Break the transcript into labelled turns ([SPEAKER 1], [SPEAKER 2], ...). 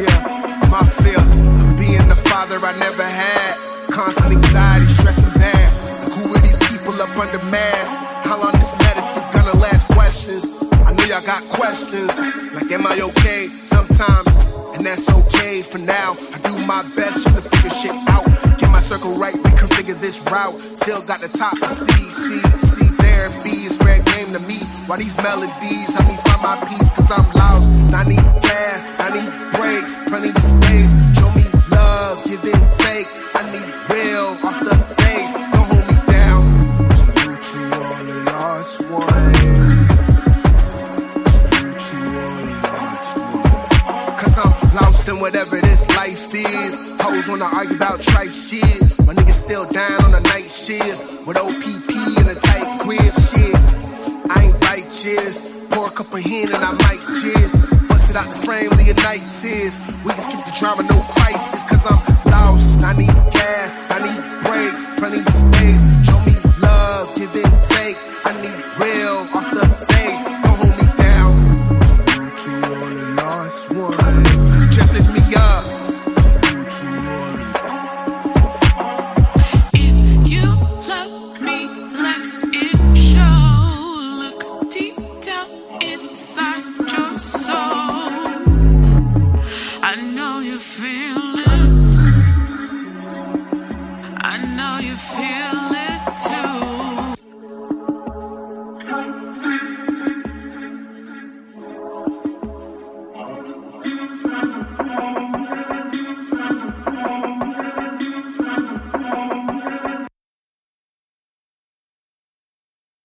[SPEAKER 1] year. My fear of being the father I never had. Constant anxiety, stressing bad. Like who are these people up under masks? How long this medicine's gonna last? Questions. I know y'all got questions. Like, am I okay? Sometimes, and that's okay for now. I do my best to figure shit out. Get my circle right, reconfigure this route. Still got the top to see, see, see. Therapy is to me. Why these melodies help me find my peace? Cause I'm lost. I need gas, I need breaks, plenty space. Show me love, give and take. I need real off the face. Don't hold me down. To all the lost ones. To all the lost ones. Cause I'm lost in whatever this life is. Hoes wanna argue about tripe shit. My niggas still down on the night shift. With OPP in a righteous. Pour a cup of hen and I might jizz. Bust it out the frame, leave night tears. We can skip the drama, no crisis. Cause I'm lost. I need gas, I need breaks, plenty space. Show me love, give and take. I need real off the face. Don't hold me down. Salute to all the lost ones. Just lift me up.
[SPEAKER 2] You feel.